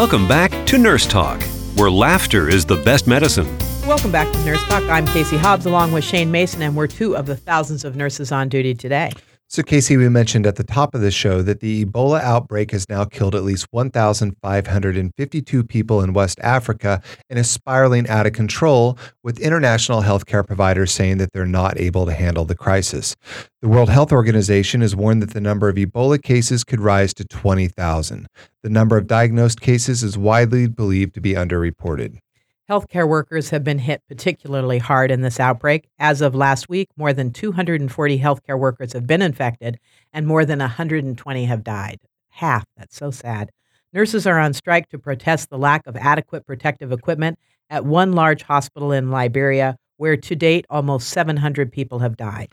Welcome back to Nurse Talk, where laughter is the best medicine. Welcome back to Nurse Talk. I'm Casey Hobbs along with Shane Mason, and we're two of the thousands of nurses on duty today. So, Casey, we mentioned at the top of the show that the Ebola outbreak has now killed at least 1,552 people in West Africa and is spiraling out of control, with international healthcare providers saying that they're not able to handle the crisis. The World Health Organization has warned that the number of Ebola cases could rise to 20,000. The number of diagnosed cases is widely believed to be underreported. Healthcare workers have been hit particularly hard in this outbreak. As of last week, more than 240 healthcare workers have been infected and more than 120 have died. Half. That's so sad. Nurses are on strike to protest the lack of adequate protective equipment at one large hospital in Liberia, where to date almost 700 people have died.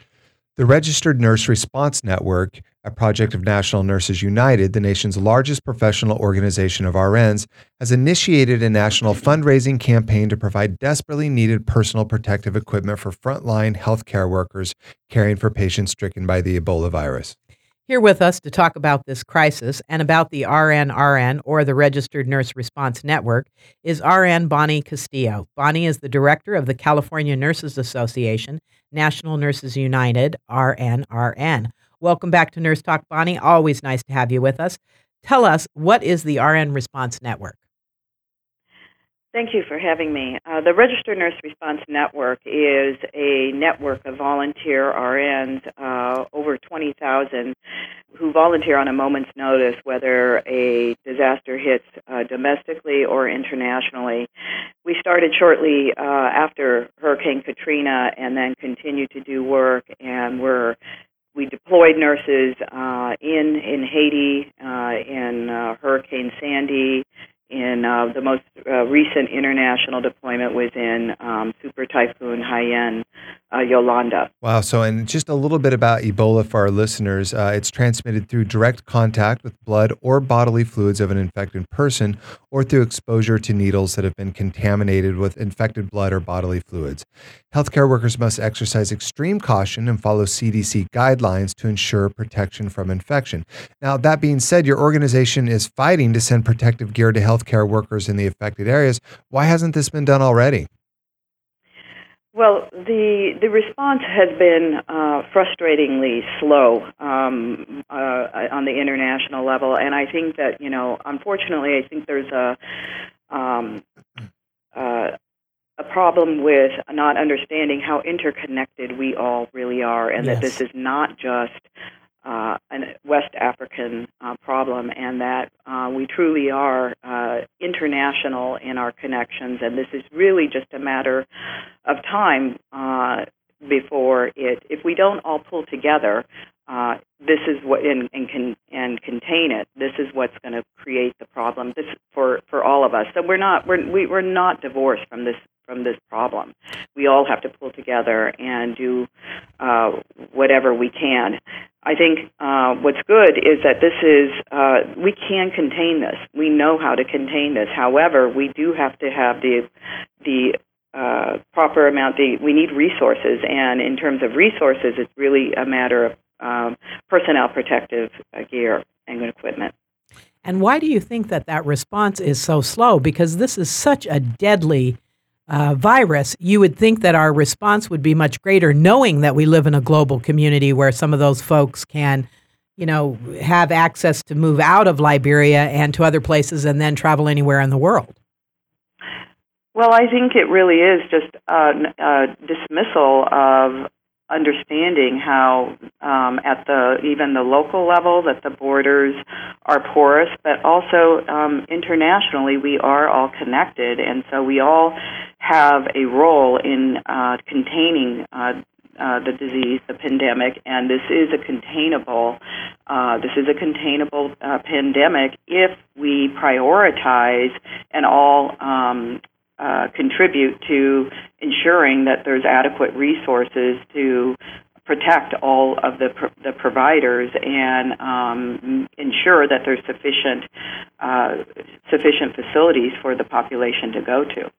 The Registered Nurse Response Network, a project of National Nurses United, the nation's largest professional organization of RNs, has initiated a national fundraising campaign to provide desperately needed personal protective equipment for frontline healthcare workers caring for patients stricken by the Ebola virus. Here with us to talk about this crisis and about the RNRN, or the Registered Nurse Response Network, is RN Bonnie Castillo. Bonnie is the director of the California Nurses Association, National Nurses United, RNRN. Welcome back to Nurse Talk, Bonnie. Always nice to have you with us. Tell us, what is the RN Response Network? Thank you for having me. Uh, the Registered Nurse Response Network is a network of volunteer RNs, uh, over 20,000, who volunteer on a moment's notice whether a disaster hits uh, domestically or internationally. We started shortly uh, after Hurricane Katrina and then continued to do work, and we're we deployed nurses uh, in in Haiti, uh, in Hurricane Sandy, in uh, the most recent international deployment was in um, Super Typhoon Haiyan uh, Yolanda. Wow. So, and just a little bit about Ebola for our listeners. Uh, it's transmitted through direct contact with blood or bodily fluids of an infected person or through exposure to needles that have been contaminated with infected blood or bodily fluids. Healthcare workers must exercise extreme caution and follow CDC guidelines to ensure protection from infection. Now, that being said, your organization is fighting to send protective gear to healthcare workers in the affected areas. Why hasn't this been done already? Well, the the response has been uh, frustratingly slow um, uh, on the international level, and I think that you know, unfortunately, I think there's a um, uh, a problem with not understanding how interconnected we all really are, and yes. that this is not just uh, a West African uh, problem, and that uh, we truly are uh, international in our connections, and this is really just a matter of time uh, before it. If we don't all pull together, uh, this is what and, and can and contain it. This is what's going to create the problem. This for for all of us. So we're not we're we, we're not divorced from this from this problem. We all have to pull together and do uh, whatever we can. I think uh, what's good is that this is uh, we can contain this. We know how to contain this. However, we do have to have the the uh, proper amount. The, we need resources, and in terms of resources, it's really a matter of um, personnel protective uh, gear and equipment. And why do you think that that response is so slow? Because this is such a deadly uh, virus, you would think that our response would be much greater, knowing that we live in a global community where some of those folks can, you know, have access to move out of Liberia and to other places and then travel anywhere in the world. Well, I think it really is just a, a dismissal of understanding how um, at the even the local level that the borders are porous, but also um, internationally we are all connected, and so we all have a role in uh, containing. Uh, uh, the disease, the pandemic, and this is a containable. Uh, this is a containable uh, pandemic if we prioritize and all um, uh, contribute to ensuring that there's adequate resources to protect all of the pro- the providers and um, ensure that there's sufficient uh, sufficient facilities for the population to go to.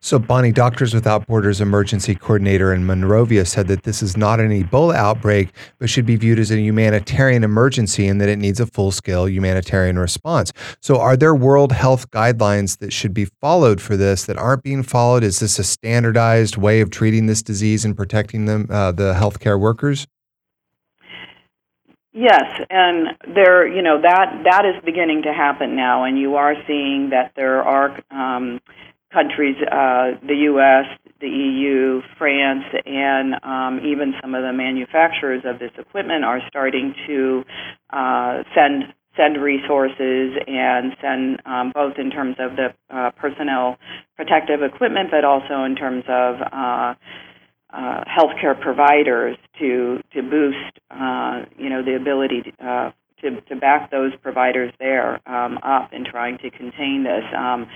So, Bonnie, Doctors Without Borders emergency coordinator in Monrovia said that this is not an Ebola outbreak, but should be viewed as a humanitarian emergency and that it needs a full scale humanitarian response. So, are there World Health guidelines that should be followed for this that aren't being followed? Is this a standardized way of treating this disease and protecting them, uh, the healthcare workers? Yes, and there, you know, that that is beginning to happen now, and you are seeing that there are um, countries, uh, the U.S., the EU, France, and um, even some of the manufacturers of this equipment are starting to uh, send send resources and send um, both in terms of the uh, personnel protective equipment, but also in terms of uh, uh, healthcare providers to to boost uh, you know the ability to, uh, to to back those providers there um, up in trying to contain this. Um,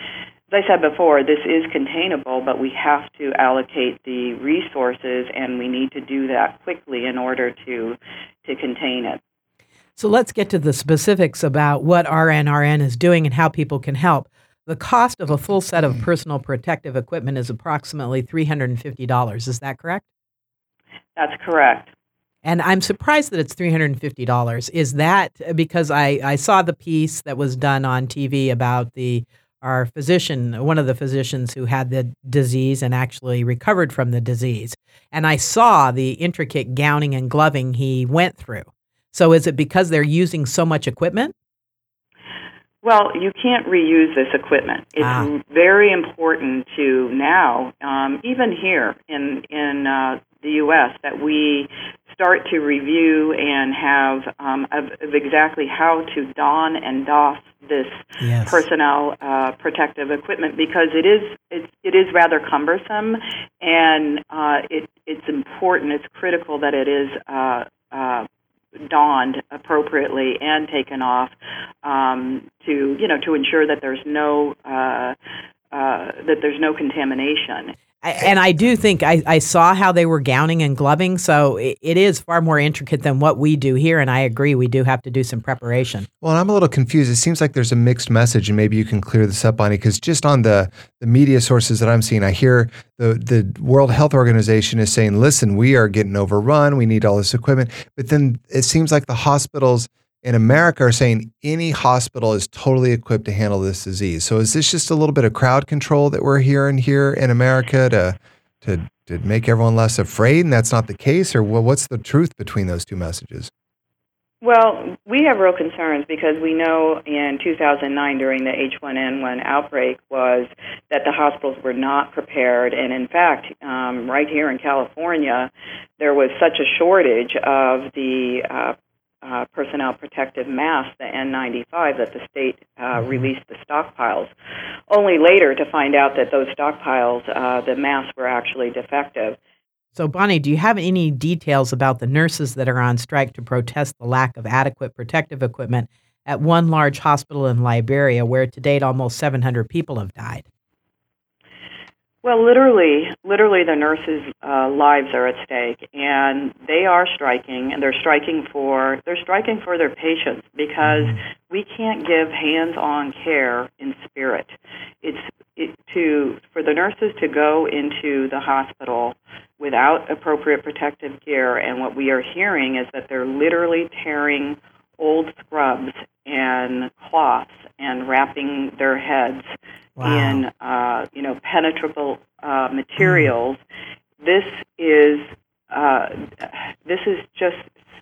as I said before, this is containable, but we have to allocate the resources, and we need to do that quickly in order to to contain it. So let's get to the specifics about what RNRN is doing and how people can help. The cost of a full set of personal protective equipment is approximately $350. Is that correct? That's correct. And I'm surprised that it's $350. Is that because I, I saw the piece that was done on TV about the our physician, one of the physicians who had the disease and actually recovered from the disease. And I saw the intricate gowning and gloving he went through. So is it because they're using so much equipment? Well, you can't reuse this equipment. It's ah. very important to now, um, even here in in uh, the U.S., that we start to review and have um, of, of, exactly how to don and doff this yes. personnel uh, protective equipment because it is it, it is rather cumbersome and uh, it it's important. It's critical that it is uh, uh donned appropriately and taken off um, to you know to ensure that there's no uh, uh, that there's no contamination. And I do think I, I saw how they were gowning and gloving, so it, it is far more intricate than what we do here. And I agree, we do have to do some preparation. Well, I'm a little confused. It seems like there's a mixed message, and maybe you can clear this up, Bonnie, because just on the, the media sources that I'm seeing, I hear the, the World Health Organization is saying, listen, we are getting overrun, we need all this equipment. But then it seems like the hospitals – in America are saying any hospital is totally equipped to handle this disease. So is this just a little bit of crowd control that we're hearing here in America to to to make everyone less afraid, and that's not the case, or what's the truth between those two messages? Well, we have real concerns because we know in 2009 during the H1N1 outbreak was that the hospitals were not prepared, and in fact, um, right here in California, there was such a shortage of the uh, uh, personnel protective masks, the N95, that the state uh, mm-hmm. released the stockpiles. Only later to find out that those stockpiles, uh, the masks were actually defective. So, Bonnie, do you have any details about the nurses that are on strike to protest the lack of adequate protective equipment at one large hospital in Liberia, where to date almost 700 people have died? Well, literally, literally, the nurses' uh, lives are at stake, and they are striking, and they're striking for they're striking for their patients because we can't give hands-on care in spirit. It's it, to for the nurses to go into the hospital without appropriate protective gear, and what we are hearing is that they're literally tearing old scrubs and cloths and wrapping their heads wow. in uh, you know penetrable uh, materials. This is uh, this is just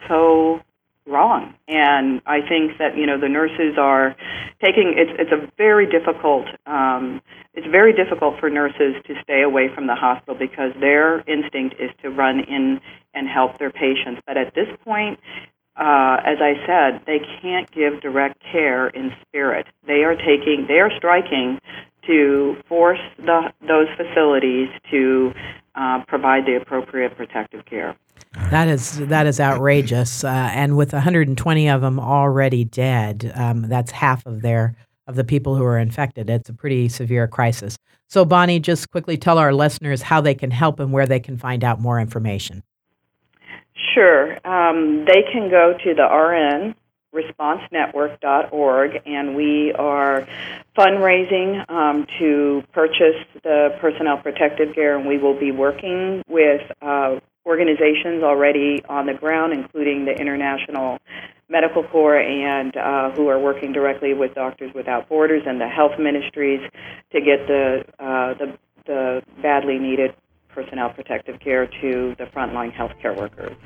so wrong, and I think that you know the nurses are taking it's it's a very difficult um, it's very difficult for nurses to stay away from the hospital because their instinct is to run in and help their patients. But at this point, uh, as I said, they can't give direct care in spirit. They are taking, they are striking to force the, those facilities to uh, provide the appropriate protective care. That is that is outrageous, uh, and with 120 of them already dead, um, that's half of their of the people who are infected. It's a pretty severe crisis. So, Bonnie, just quickly tell our listeners how they can help and where they can find out more information. Sure. Um, they can go to the RN responsenetwork.org, and we are fundraising um, to purchase the personnel protective gear, and we will be working with uh, organizations already on the ground, including the International Medical Corps, and uh, who are working directly with Doctors Without Borders and the health ministries to get the uh, the, the badly needed personnel protective care to the frontline healthcare workers.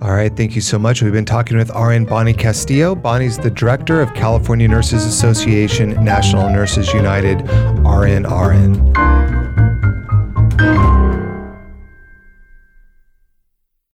All right, thank you so much. We've been talking with RN Bonnie Castillo. Bonnie's the director of California Nurses Association, National Nurses United, RNRN.